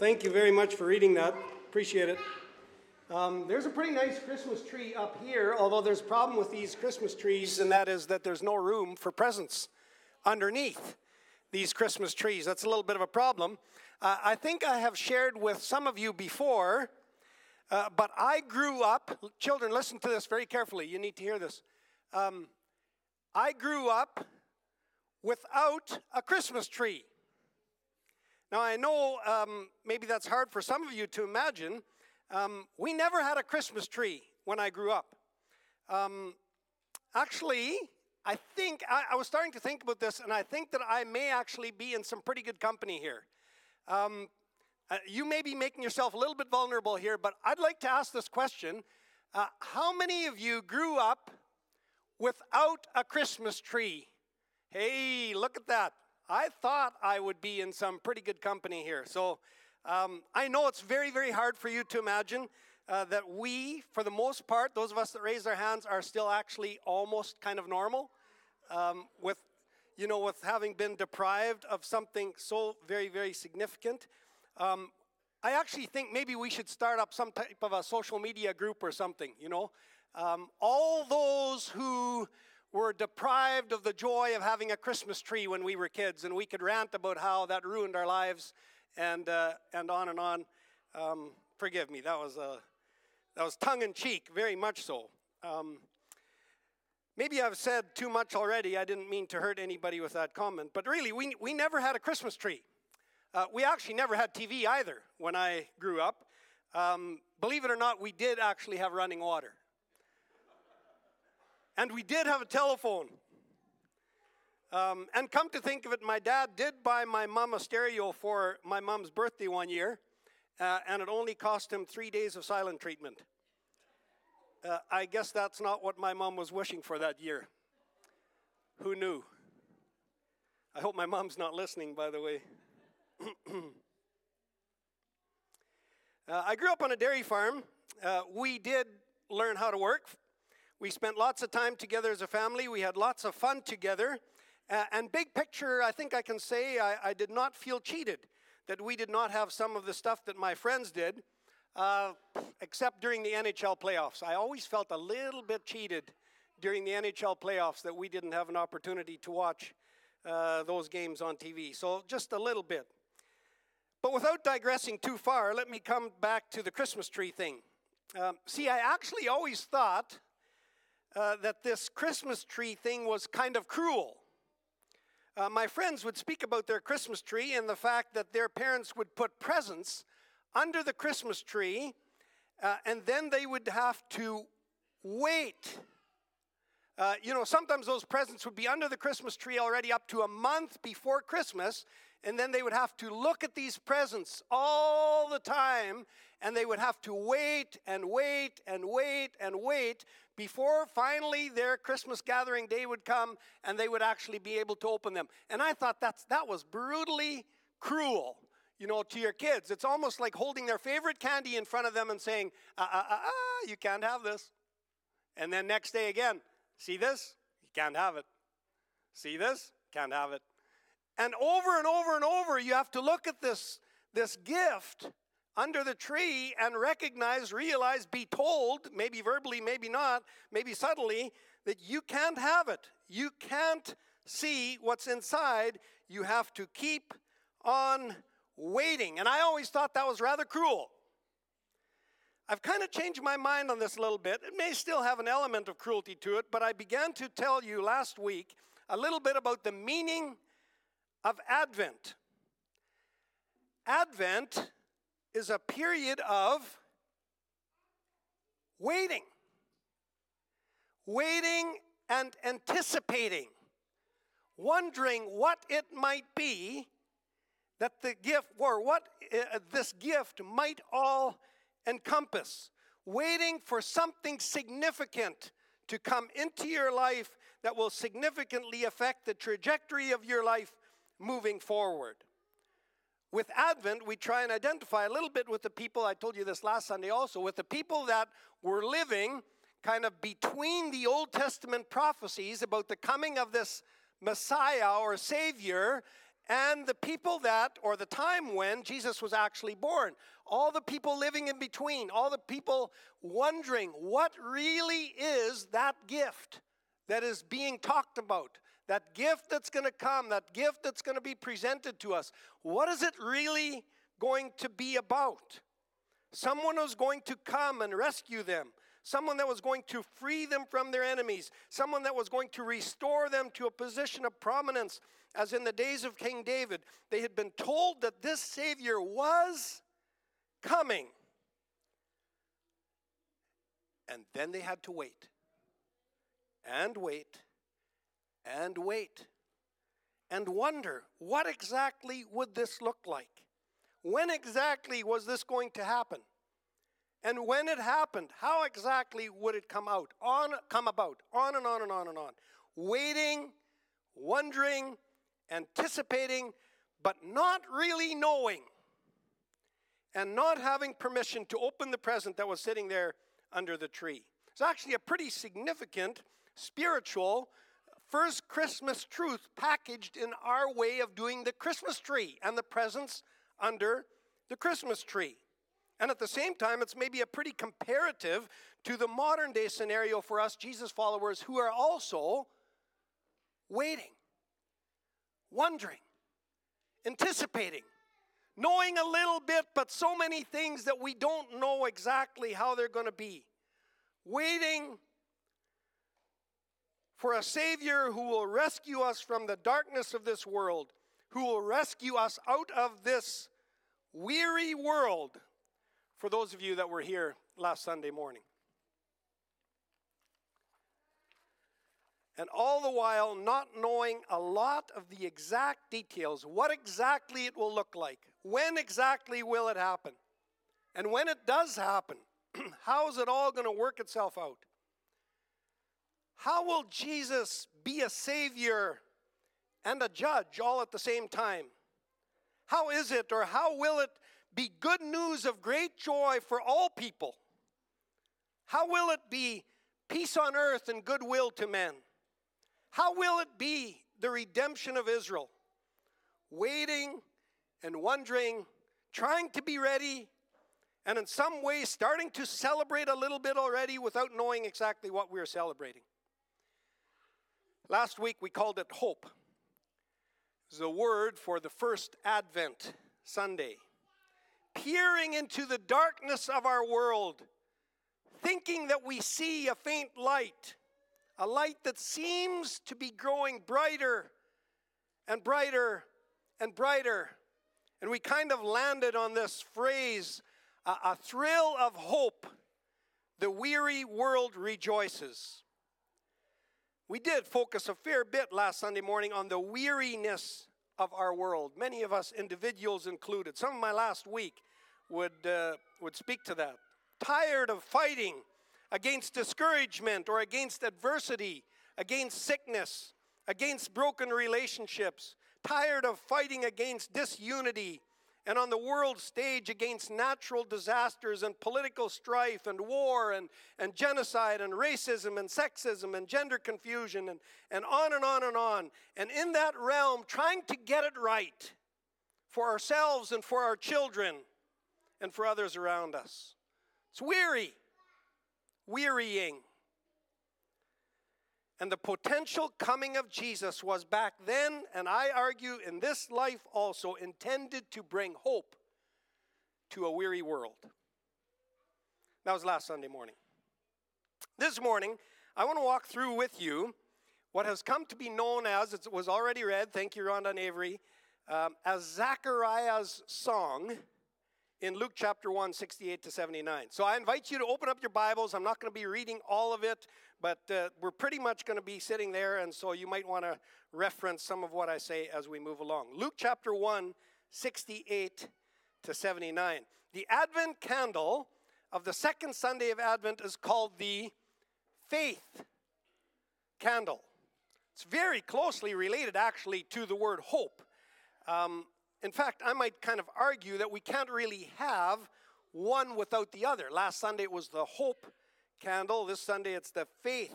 thank you very much for reading that. Appreciate it. Um, there's a pretty nice Christmas tree up here, although there's a problem with these Christmas trees, and that is that there's no room for presents underneath these Christmas trees. That's a little bit of a problem. Uh, I think I have shared with some of you before, uh, but I grew up, children, listen to this very carefully. You need to hear this. Um, I grew up without a Christmas tree. Now, I know um, maybe that's hard for some of you to imagine. Um, we never had a Christmas tree when I grew up. Um, actually, I think, I, I, was starting to think about this, and I think that I may actually be in some pretty good company here. Um, uh, you may be making yourself a little bit vulnerable here, but I'd like to ask this question uh, How many of you grew up without a Christmas tree? Hey, look at that. I thought I would be in some pretty good company here. So um, I know it's very, very hard for you to imagine uh, that we, for the most part, those of us that raise our hands, are still actually almost kind of normal. Um, with, you know, with having been deprived of something so very, very significant. Um, I actually think maybe we should start up some type of a social media group or something, you know. Um, all those who were deprived of the joy of having a Christmas tree when we were kids, and we could rant about how that ruined our lives, and uh, and on and on. Um, forgive me, that was a uh, that was tongue in cheek, very much so. Um, maybe I've said too much already. I didn't mean to hurt anybody with that comment, but really, we we never had a Christmas tree. Uh, we actually never had TV either when I grew up. Um, believe it or not, we did actually have running water. And we did have a telephone. Um, and come to think of it, my dad did buy my mom a stereo for my mom's birthday one year, uh, and it only cost him three days of silent treatment. Uh, I guess that's not what my mom was wishing for that year. Who knew? I hope my mom's not listening, by the way. uh, I grew up on a dairy farm. Uh, we did learn how to work we spent lots of time together as a family. We had lots of fun together. Uh, and big picture, I think I can say I, I, did not feel cheated that we did not have some of the stuff that my friends did, uh, except during the NHL playoffs. I always felt a little bit cheated during the NHL playoffs that we didn't have an opportunity to watch uh, those games on TV. So just a little bit. But without digressing too far, let me come back to the Christmas tree thing. Um, see, I actually always thought uh, that this Christmas tree thing was kind of cruel. Uh, my friends would speak about their Christmas tree and the fact that their parents would put presents under the Christmas tree, uh, and then they would have to wait. Uh, you know, sometimes those presents would be under the Christmas tree already up to a month before Christmas, and then they would have to look at these presents all the time, and they would have to wait and wait and wait and wait before finally their Christmas gathering day would come and they would actually be able to open them. And I thought that's, that was brutally cruel, you know, to your kids. It's almost like holding their favorite candy in front of them and saying, ah, ah, ah, ah, you can't have this. And then next day again, see this? You can't have it. See this? Can't have it. And over and over and over, you have to look at this, this gift under the tree and recognize, realize, be told, maybe verbally, maybe not, maybe subtly, that you can't have it. You can't see what's inside. You have to keep on waiting. And I always thought that was rather cruel. I've kind of changed my mind on this a little bit. It may still have an element of cruelty to it, but I began to tell you last week a little bit about the meaning of Advent. Advent is a period of waiting, waiting and anticipating, wondering what it might be that the gift, or what uh, this gift might all encompass, waiting for something significant to come into your life that will significantly affect the trajectory of your life moving forward with Advent, we try and identify a little bit with the people, I told you this last Sunday also, with the people that were living kind of between the Old Testament prophecies about the coming of this Messiah or Savior and the people that, or the time when Jesus was actually born. All the people living in between, all the people wondering what really is that gift that is being talked about, that gift that's going to come, that gift that's going to be presented to us. What is it really going to be about? Someone who's going to come and rescue them. Someone that was going to free them from their enemies. Someone that was going to restore them to a position of prominence, as in the days of King David. They had been told that this Savior was coming. And then they had to wait. And wait. And wait. And wonder what exactly would this look like? When exactly was this going to happen? And when it happened, how exactly would it come out? On come about. On and on and on and on. Waiting, wondering, anticipating, but not really knowing. And not having permission to open the present that was sitting there under the tree. It's actually a pretty significant spiritual first Christmas truth packaged in our way of doing the Christmas tree and the presents under the Christmas tree. And at the same time, it's maybe a pretty comparative to the modern day scenario for us Jesus followers who are also waiting, wondering, anticipating, knowing a little bit, but so many things that we don't know exactly how they're going to be. Waiting for a Savior who will rescue us from the darkness of this world, who will rescue us out of this weary world for those of you that were here last Sunday morning. And all the while, not knowing a lot of the exact details, what exactly it will look like, when exactly will it happen, and when it does happen, how is it all going to work itself out? How will Jesus be a Savior and a judge all at the same time? How is it, or how will it be good news of great joy for all people? How will it be peace on earth and goodwill to men? How will it be the redemption of Israel? Waiting and wondering, trying to be ready, and in some ways starting to celebrate a little bit already without knowing exactly what we are celebrating. Last week we called it hope. It's a word for the first Advent Sunday peering into the darkness of our world, thinking that we see a faint light, a light that seems to be growing brighter and brighter and brighter. And we kind of landed on this phrase a, a thrill of hope. The weary world rejoices. We did focus a fair bit last Sunday morning on the weariness of our world, many of us individuals included. Some of my last week would, uh, would speak to that. Tired of fighting against discouragement or against adversity, against sickness, against broken relationships, tired of fighting against disunity and on the world stage against natural disasters and political strife and war and, and genocide and racism and sexism and gender confusion and, and on and on and on. And in that realm, trying to get it right for ourselves and for our children and for others around us. It's weary, wearying. And the potential coming of Jesus was back then, and I argue in this life also, intended to bring hope to a weary world. That was last Sunday morning. This morning, I want to walk through with you what has come to be known as, it was already read, thank you, Rhonda and Avery, um, as Zechariah's song in Luke chapter 1, 68 to 79. So I invite you to open up your Bibles. I'm not going to be reading all of it, but uh, we're pretty much going to be sitting there, and so you might want to reference some of what I say as we move along. Luke chapter 1, 68 to 79. The Advent candle of the second Sunday of Advent is called the faith candle. It's very closely related, actually, to the word hope. Um, in fact, I might kind of argue that we can't really have one without the other. Last Sunday it was the hope candle, this Sunday it's the faith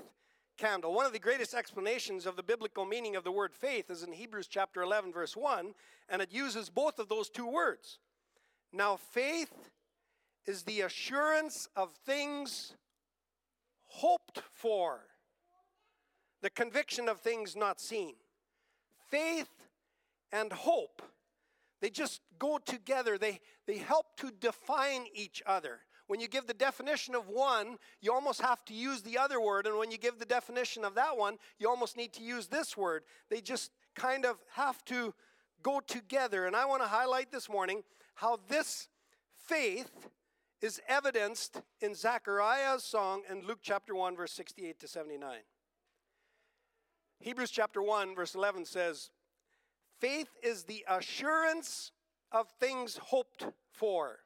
candle. One of the greatest explanations of the biblical meaning of the word faith is in Hebrews chapter 11, verse 1, and it uses both of those two words. Now, faith is the assurance of things hoped for, the conviction of things not seen. Faith and hope, they just go together, they, they help to define each other. When you give the definition of one, you almost have to use the other word. And when you give the definition of that one, you almost need to use this word. They just kind of have to go together. And I want to highlight this morning how this faith is evidenced in Zechariah's song in Luke chapter 1, verse 68 to 79. Hebrews chapter 1, verse 11 says, Faith is the assurance of things hoped for.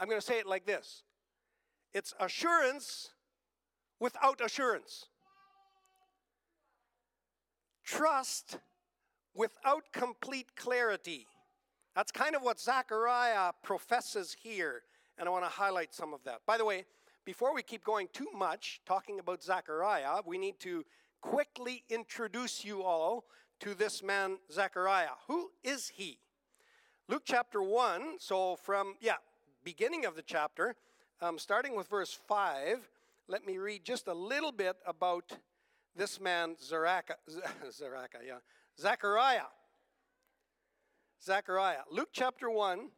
I'm going to say it like this it's assurance without assurance, trust without complete clarity. That's kind of what Zechariah professes here, and I want to highlight some of that. By the way, before we keep going too much talking about Zechariah, we need to quickly introduce you all to this man, Zechariah. Who is he? Luke chapter 1, so from, yeah, beginning of the chapter, um, starting with verse 5, let me read just a little bit about this man, Zeraka, yeah, Zechariah. Zechariah. Luke chapter 1,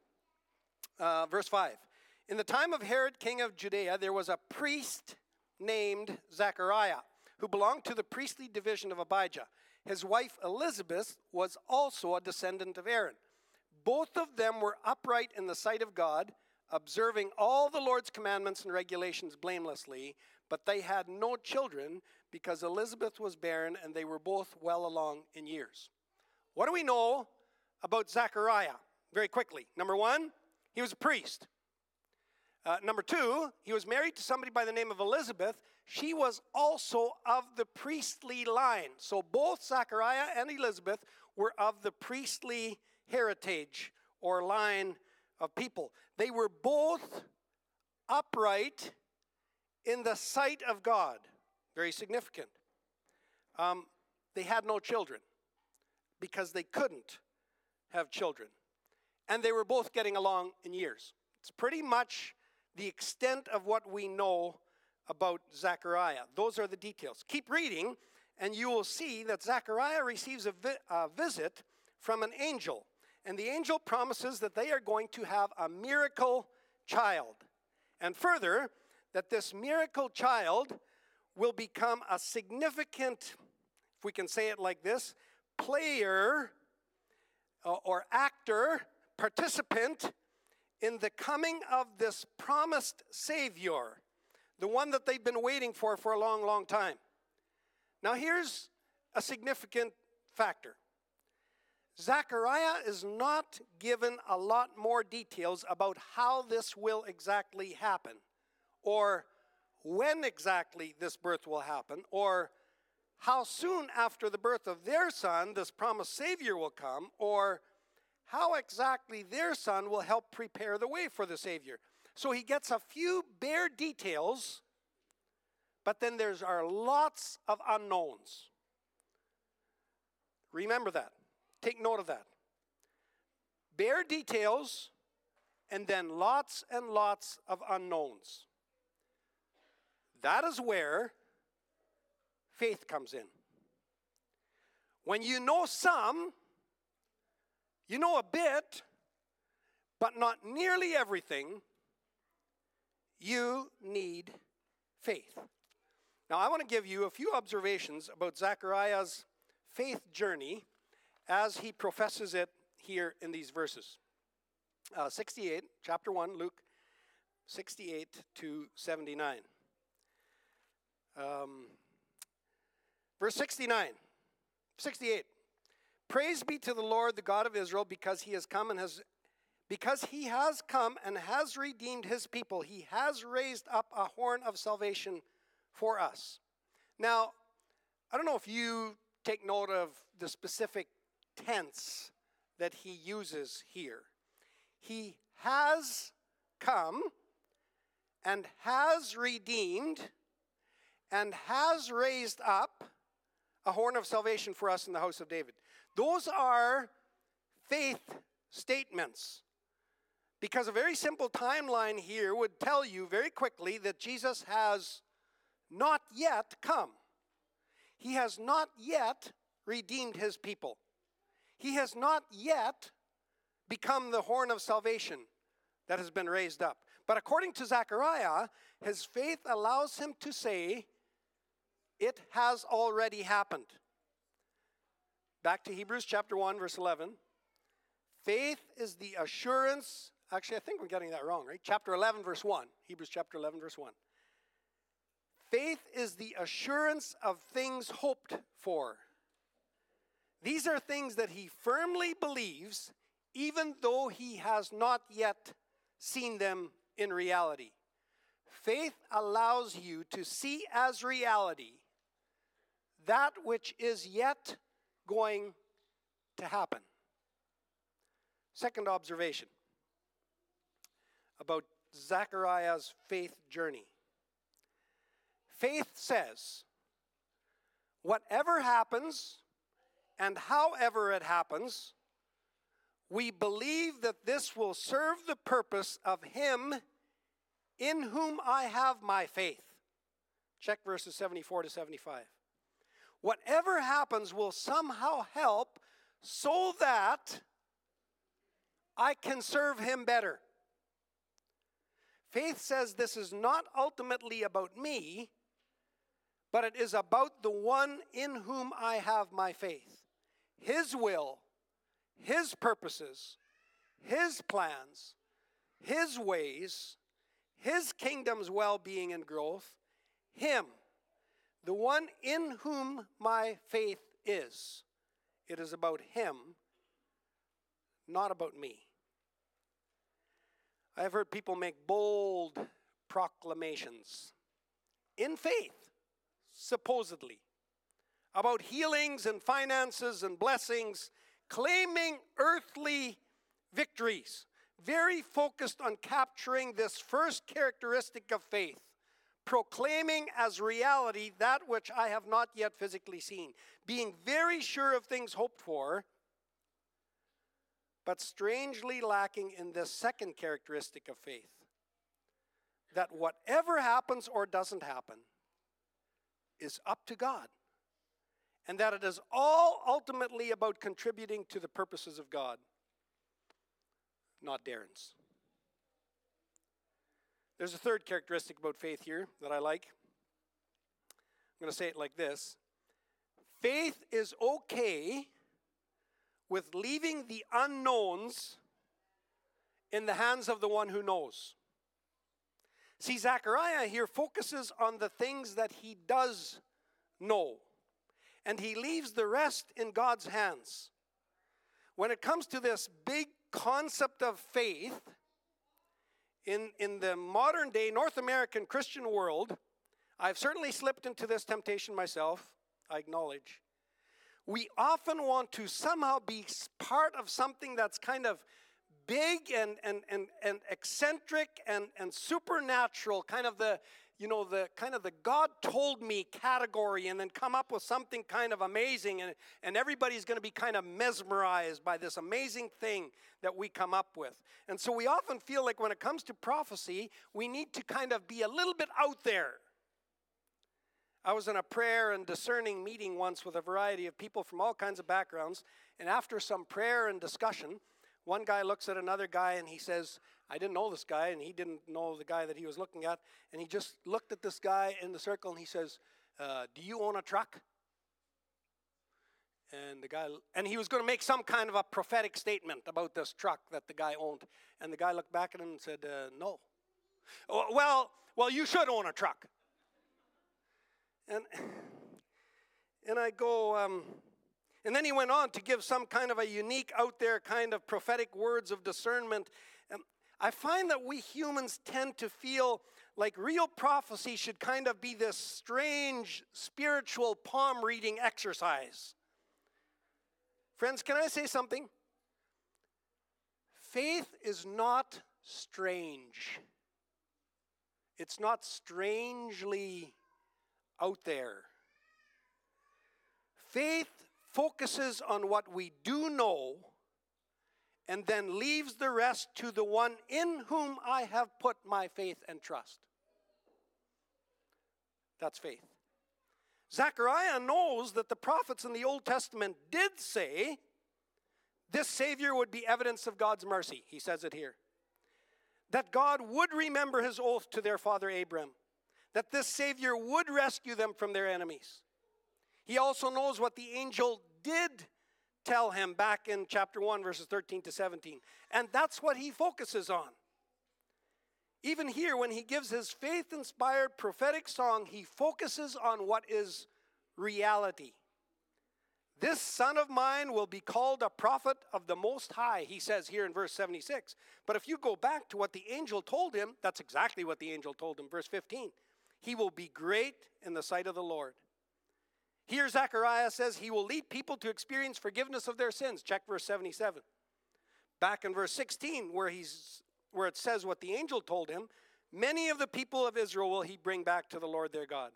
uh, verse 5. In the time of Herod, king of Judea, there was a priest named Zechariah who belonged to the priestly division of Abijah. His wife Elizabeth was also a descendant of Aaron. Both of them were upright in the sight of God, observing all the Lord's commandments and regulations blamelessly, but they had no children because Elizabeth was barren and they were both well along in years. What do we know about Zechariah? Very quickly. Number one, he was a priest. Uh, number two, he was married to somebody by the name of Elizabeth. She was also of the priestly line. So both Zechariah and Elizabeth were of the priestly heritage or line of people. They were both upright in the sight of God. Very significant. Um, they had no children because they couldn't have children. And they were both getting along in years. It's pretty much the extent of what we know about Zechariah. Those are the details. Keep reading, and you will see that Zechariah receives a, vi- a visit from an angel. And the angel promises that they are going to have a miracle child. And further, that this miracle child will become a significant, if we can say it like this, player uh, or actor, participant in the coming of this promised Savior, the one that they've been waiting for for a long, long time. Now, here's a significant factor Zechariah is not given a lot more details about how this will exactly happen, or when exactly this birth will happen, or how soon after the birth of their son this promised Savior will come, or how exactly their son will help prepare the way for the Savior. So he gets a few bare details, but then there's are lots of unknowns. Remember that. Take note of that. Bare details and then lots and lots of unknowns. That is where faith comes in. When you know some, you know a bit, but not nearly everything. You need faith. Now, I want to give you a few observations about Zechariah's faith journey as he professes it here in these verses. Uh, 68, chapter 1, Luke 68 to 79. Um, verse 69, 68. Praise be to the Lord, the God of Israel, because he has come and has because he has come and has redeemed his people. He has raised up a horn of salvation for us. Now, I don't know if you take note of the specific tense that he uses here. He has come and has redeemed and has raised up a horn of salvation for us in the house of David. Those are faith statements. Because a very simple timeline here would tell you very quickly that Jesus has not yet come. He has not yet redeemed his people. He has not yet become the horn of salvation that has been raised up. But according to Zechariah, his faith allows him to say, It has already happened. Back to Hebrews chapter 1, verse 11. Faith is the assurance. Actually, I think we're getting that wrong, right? Chapter 11, verse 1. Hebrews chapter 11, verse 1. Faith is the assurance of things hoped for. These are things that he firmly believes, even though he has not yet seen them in reality. Faith allows you to see as reality that which is yet going to happen. Second observation about Zechariah's faith journey. Faith says, whatever happens and however it happens, we believe that this will serve the purpose of Him in whom I have my faith. Check verses 74 to 75. Whatever happens will somehow help so that I can serve Him better. Faith says this is not ultimately about me, but it is about the one in whom I have my faith. His will his purposes, His plans, His ways, His kingdom's well being and growth, Him, the one in whom my faith is. It is about Him, not about me. I have heard people make bold proclamations in faith, supposedly, about healings and finances and blessings claiming earthly victories, very focused on capturing this first characteristic of faith, proclaiming as reality that which I have not yet physically seen, being very sure of things hoped for, but strangely lacking in this second characteristic of faith that whatever happens or doesn't happen is up to God and that it is all ultimately about contributing to the purposes of God, not Darren's. There's a third characteristic about faith here that I like. I'm going to say it like this Faith is okay with leaving the unknowns in the hands of the one who knows. See, Zechariah here focuses on the things that he does know and he leaves the rest in God's hands. When it comes to this big concept of faith, in, in the modern day North American Christian world, I've certainly slipped into this temptation myself, I acknowledge. We often want to somehow be part of something that's kind of big and, and, and, and eccentric and, and supernatural, kind of the, you know, the kind of the God told me category and then come up with something kind of amazing and, and everybody's going to be kind of mesmerized by this amazing thing that we come up with. And so we often feel like when it comes to prophecy, we need to kind of be a little bit out there. I was in a prayer and discerning meeting once with a variety of people from all kinds of backgrounds, and after some prayer and discussion, one guy looks at another guy and he says, I didn't know this guy, and he didn't know the guy that he was looking at. And he just looked at this guy in the circle and he says, uh, Do you own a truck? And the guy, and he was going to make some kind of a prophetic statement about this truck that the guy owned. And the guy looked back at him and said, uh, No. Oh, well, well, you should own a truck. And, and I go, um, and then he went on to give some kind of a unique, out there kind of prophetic words of discernment. I find that we humans tend to feel like real prophecy should kind of be this strange spiritual palm reading exercise. Friends, can I say something? Faith is not strange. It's not strangely out there. Faith focuses on what we do know and then leaves the rest to the one in whom I have put my faith and trust. That's faith. Zechariah knows that the prophets in the Old Testament did say this Savior would be evidence of God's mercy. He says it here. That God would remember his oath to their father Abram, that this Savior would rescue them from their enemies. He also knows what the angel did tell him back in chapter 1, verses 13 to 17. And that's what he focuses on. Even here, when he gives his faith inspired prophetic song, he focuses on what is reality. This son of mine will be called a prophet of the Most High, he says here in verse 76. But if you go back to what the angel told him, that's exactly what the angel told him, verse 15. He will be great in the sight of the Lord. Here, Zechariah says he will lead people to experience forgiveness of their sins. Check verse 77. Back in verse 16, where, he's, where it says what the angel told him, many of the people of Israel will he bring back to the Lord their God.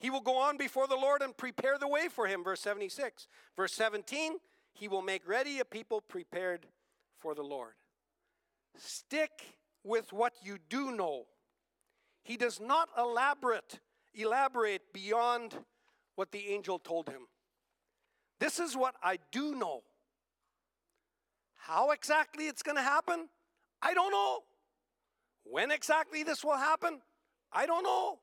He will go on before the Lord and prepare the way for him. Verse 76. Verse 17, he will make ready a people prepared for the Lord. Stick with what you do know. He does not elaborate, elaborate beyond what the angel told him. This is what I do know. How exactly it's going to happen? I don't know. When exactly this will happen? I don't know.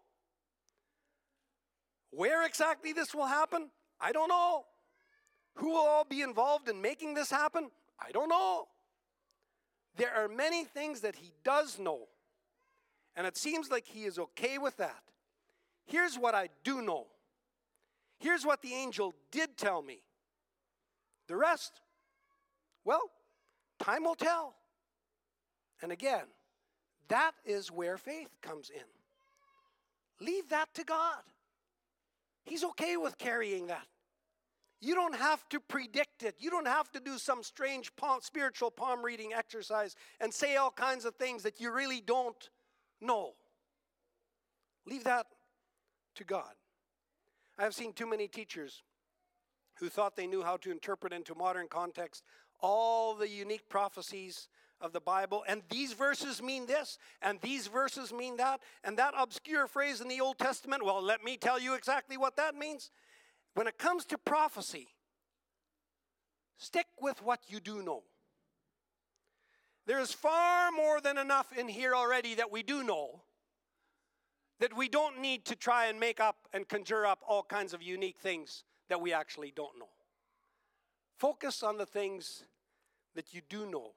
Where exactly this will happen? I don't know. Who will all be involved in making this happen? I don't know. There are many things that he does know, and it seems like he is okay with that. Here's what I do know Here's what the angel did tell me. The rest, well, time will tell. And again, that is where faith comes in. Leave that to God. He's okay with carrying that. You don't have to predict it. You don't have to do some strange palm, spiritual palm reading exercise and say all kinds of things that you really don't know. Leave that to God. I have seen too many teachers who thought they knew how to interpret into modern context all the unique prophecies of the Bible, and these verses mean this, and these verses mean that, and that obscure phrase in the Old Testament, well, let me tell you exactly what that means. When it comes to prophecy, stick with what you do know. There's far more than enough in here already that we do know that we don't need to try and make up and conjure up all kinds of unique things that we actually don't know. Focus on the things that you do know,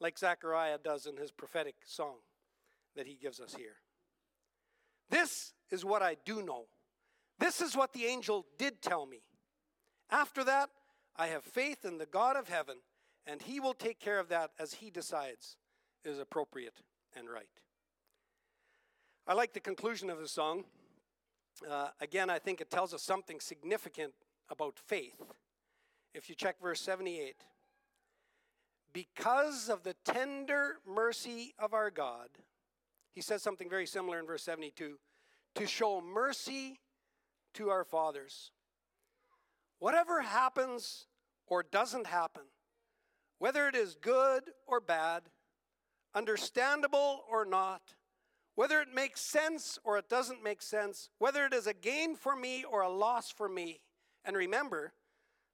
like Zechariah does in his prophetic song that he gives us here. This is what I do know. This is what the angel did tell me. After that, I have faith in the God of heaven, and he will take care of that as he decides is appropriate and right. I like the conclusion of the song. Uh, again, I think it tells us something significant about faith. If you check verse 78, because of the tender mercy of our God, he says something very similar in verse 72 to show mercy to our fathers. Whatever happens or doesn't happen, whether it is good or bad, understandable or not, whether it makes sense or it doesn't make sense, whether it is a gain for me or a loss for me. And remember,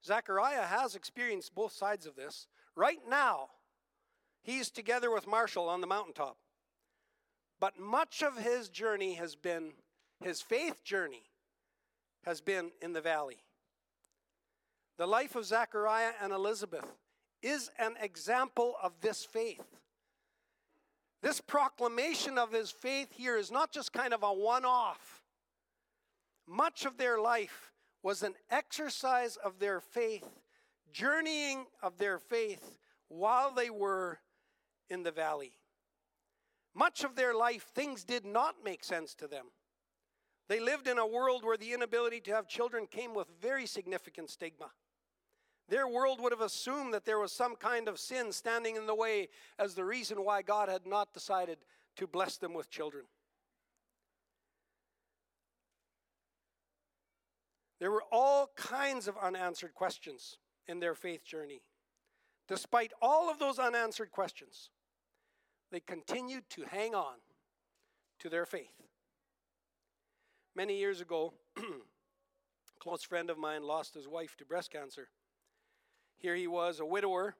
Zechariah has experienced both sides of this. Right now, he's together with Marshall on the mountaintop. But much of his journey has been, his faith journey has been in the valley. The life of Zechariah and Elizabeth is an example of this faith. This proclamation of his faith here is not just kind of a one off. Much of their life was an exercise of their faith, journeying of their faith while they were in the valley. Much of their life, things did not make sense to them. They lived in a world where the inability to have children came with very significant stigma. Their world would have assumed that there was some kind of sin standing in the way as the reason why God had not decided to bless them with children. There were all kinds of unanswered questions in their faith journey. Despite all of those unanswered questions, they continued to hang on to their faith. Many years ago, a close friend of mine lost his wife to breast cancer. Here he was, a widower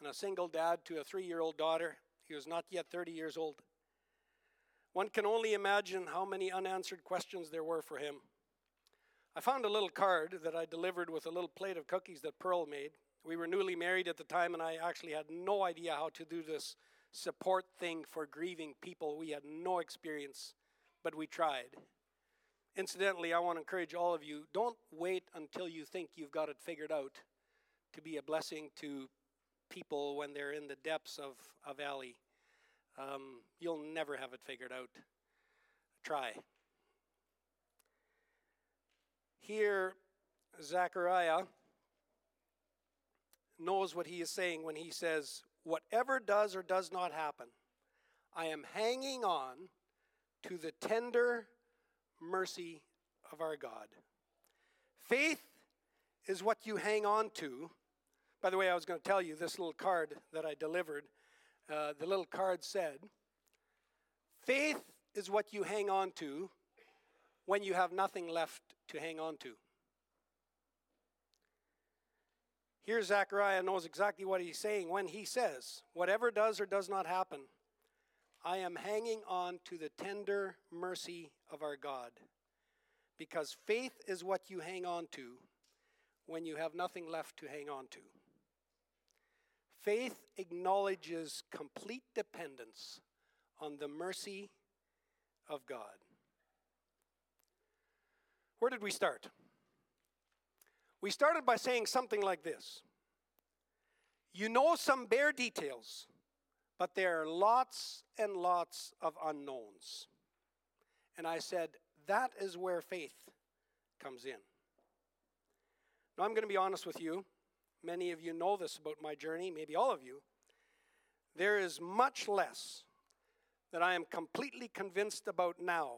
and a single dad to a three year old daughter. He was not yet 30 years old. One can only imagine how many unanswered questions there were for him. I found a little card that I delivered with a little plate of cookies that Pearl made. We were newly married at the time, and I actually had no idea how to do this support thing for grieving people. We had no experience, but we tried. Incidentally, I want to encourage all of you don't wait until you think you've got it figured out to be a blessing to people when they're in the depths of a valley. Um, you'll never have it figured out. Try. Here, Zechariah knows what he is saying when he says, Whatever does or does not happen, I am hanging on to the tender mercy of our God. Faith is what you hang on to. By the way, I was going to tell you this little card that I delivered. Uh, the little card said, Faith is what you hang on to when you have nothing left to hang on to. Here, Zechariah knows exactly what he's saying when he says, Whatever does or does not happen, I am hanging on to the tender mercy of our God. Because faith is what you hang on to when you have nothing left to hang on to. Faith acknowledges complete dependence on the mercy of God. Where did we start? We started by saying something like this You know some bare details, but there are lots and lots of unknowns. And I said, That is where faith comes in. Now, I'm going to be honest with you. Many of you know this about my journey, maybe all of you. There is much less that I am completely convinced about now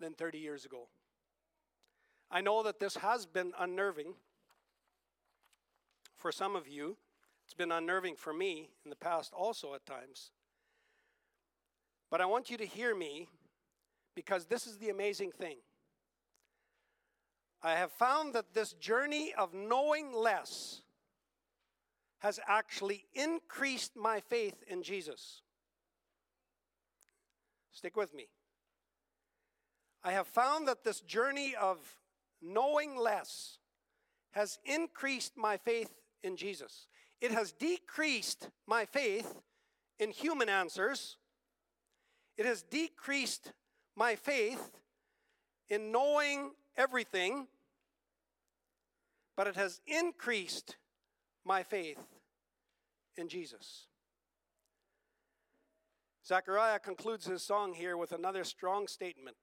than 30 years ago. I know that this has been unnerving for some of you. It's been unnerving for me in the past also at times. But I want you to hear me because this is the amazing thing. I have found that this journey of knowing less has actually increased my faith in Jesus. Stick with me. I have found that this journey of knowing less has increased my faith in Jesus. It has decreased my faith in human answers. It has decreased my faith in knowing everything, but it has increased my faith in Jesus. Zechariah concludes his song here with another strong statement.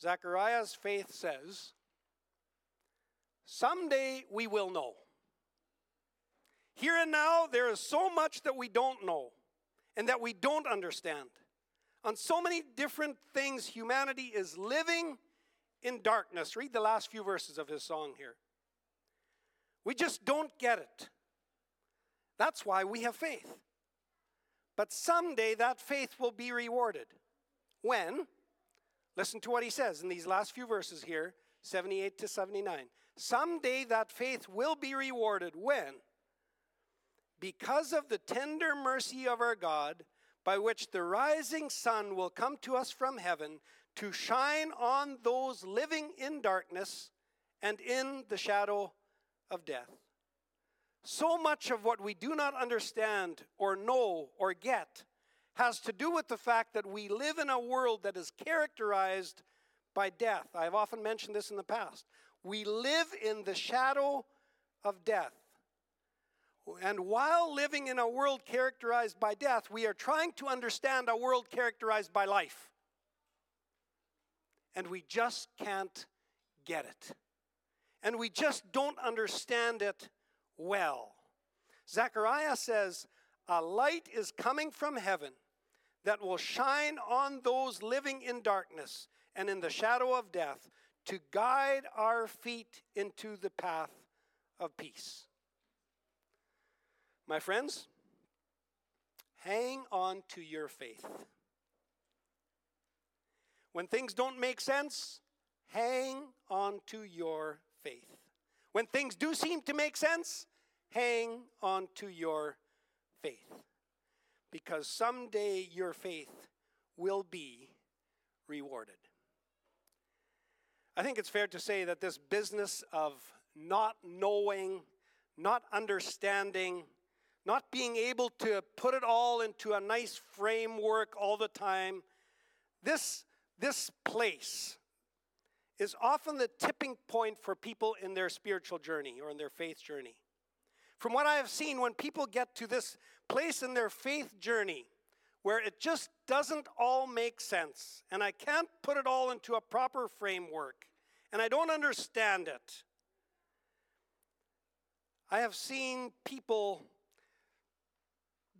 Zechariah's faith says, Someday we will know. Here and now, there is so much that we don't know and that we don't understand. On so many different things, humanity is living in darkness. Read the last few verses of his song here. We just don't get it. That's why we have faith. But someday that faith will be rewarded. When? Listen to what he says in these last few verses here 78 to 79. Someday that faith will be rewarded when? Because of the tender mercy of our God, by which the rising sun will come to us from heaven to shine on those living in darkness and in the shadow of death. So much of what we do not understand or know or get has to do with the fact that we live in a world that is characterized by death. I've often mentioned this in the past. We live in the shadow of death. And while living in a world characterized by death, we are trying to understand a world characterized by life. And we just can't get it. And we just don't understand it well. Zechariah says, A light is coming from heaven that will shine on those living in darkness and in the shadow of death to guide our feet into the path of peace. My friends, hang on to your faith. When things don't make sense, hang on to your faith. When things do seem to make sense, hang on to your faith. Because someday your faith will be rewarded. I think it's fair to say that this business of not knowing, not understanding, not being able to put it all into a nice framework all the time, this, this place is often the tipping point for people in their spiritual journey or in their faith journey. From what I have seen, when people get to this place in their faith journey where it just doesn't all make sense, and I can't put it all into a proper framework, and I don't understand it, I have seen people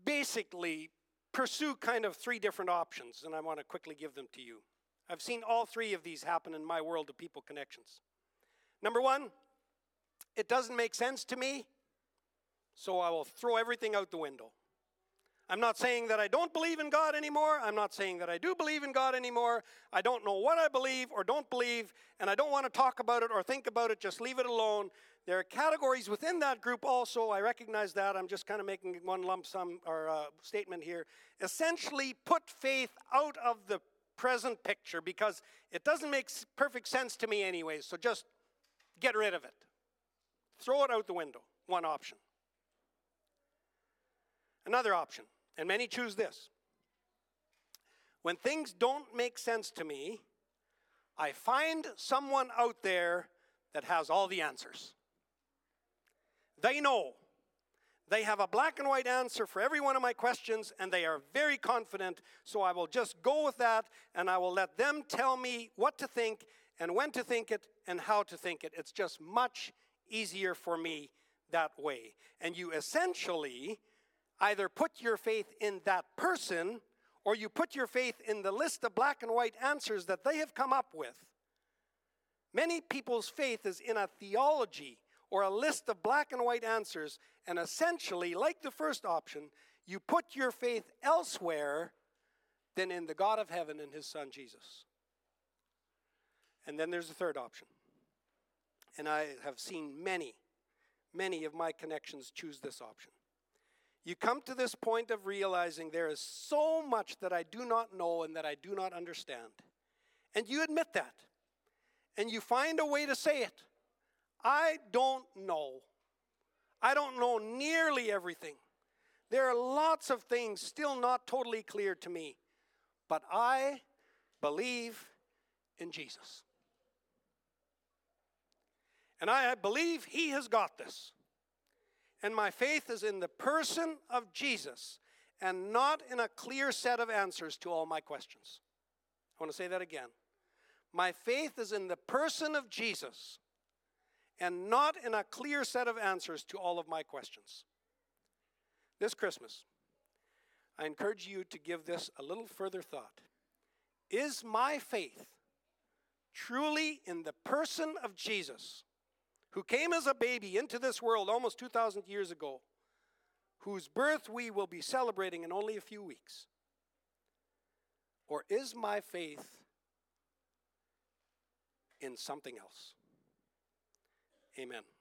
basically pursue kind of three different options, and I want to quickly give them to you. I've seen all three of these happen in my world of people connections. Number one, it doesn't make sense to me, so I will throw everything out the window. I'm not saying that I don't believe in God anymore. I'm not saying that I do believe in God anymore. I don't know what I believe or don't believe, and I don't want to talk about it or think about it. Just leave it alone. There are categories within that group also. I recognize that. I'm just kind of making one lump sum or uh, statement here. Essentially, put faith out of the present picture because it doesn't make perfect sense to me anyway. So just get rid of it. Throw it out the window. One option. Another option and many choose this. When things don't make sense to me, I find someone out there that has all the answers. They know. They have a black and white answer for every one of my questions, and they are very confident. So I will just go with that, and I will let them tell me what to think, and when to think it, and how to think it. It's just much easier for me that way. And you essentially either put your faith in that person or you put your faith in the list of black and white answers that they have come up with. Many people's faith is in a theology or a list of black and white answers, and essentially, like the first option, you put your faith elsewhere than in the God of heaven and his son Jesus. And then there's a third option. And I have seen many, many of my connections choose this option. You come to this point of realizing there is so much that I do not know and that I do not understand. And you admit that. And you find a way to say it. I don't know. I don't know nearly everything. There are lots of things still not totally clear to me. But I believe in Jesus. And I believe He has got this and my faith is in the person of Jesus and not in a clear set of answers to all my questions. I want to say that again. My faith is in the person of Jesus and not in a clear set of answers to all of my questions. This Christmas, I encourage you to give this a little further thought. Is my faith truly in the person of Jesus? who came as a baby into this world almost 2,000 years ago, whose birth we will be celebrating in only a few weeks? Or is my faith in something else? Amen.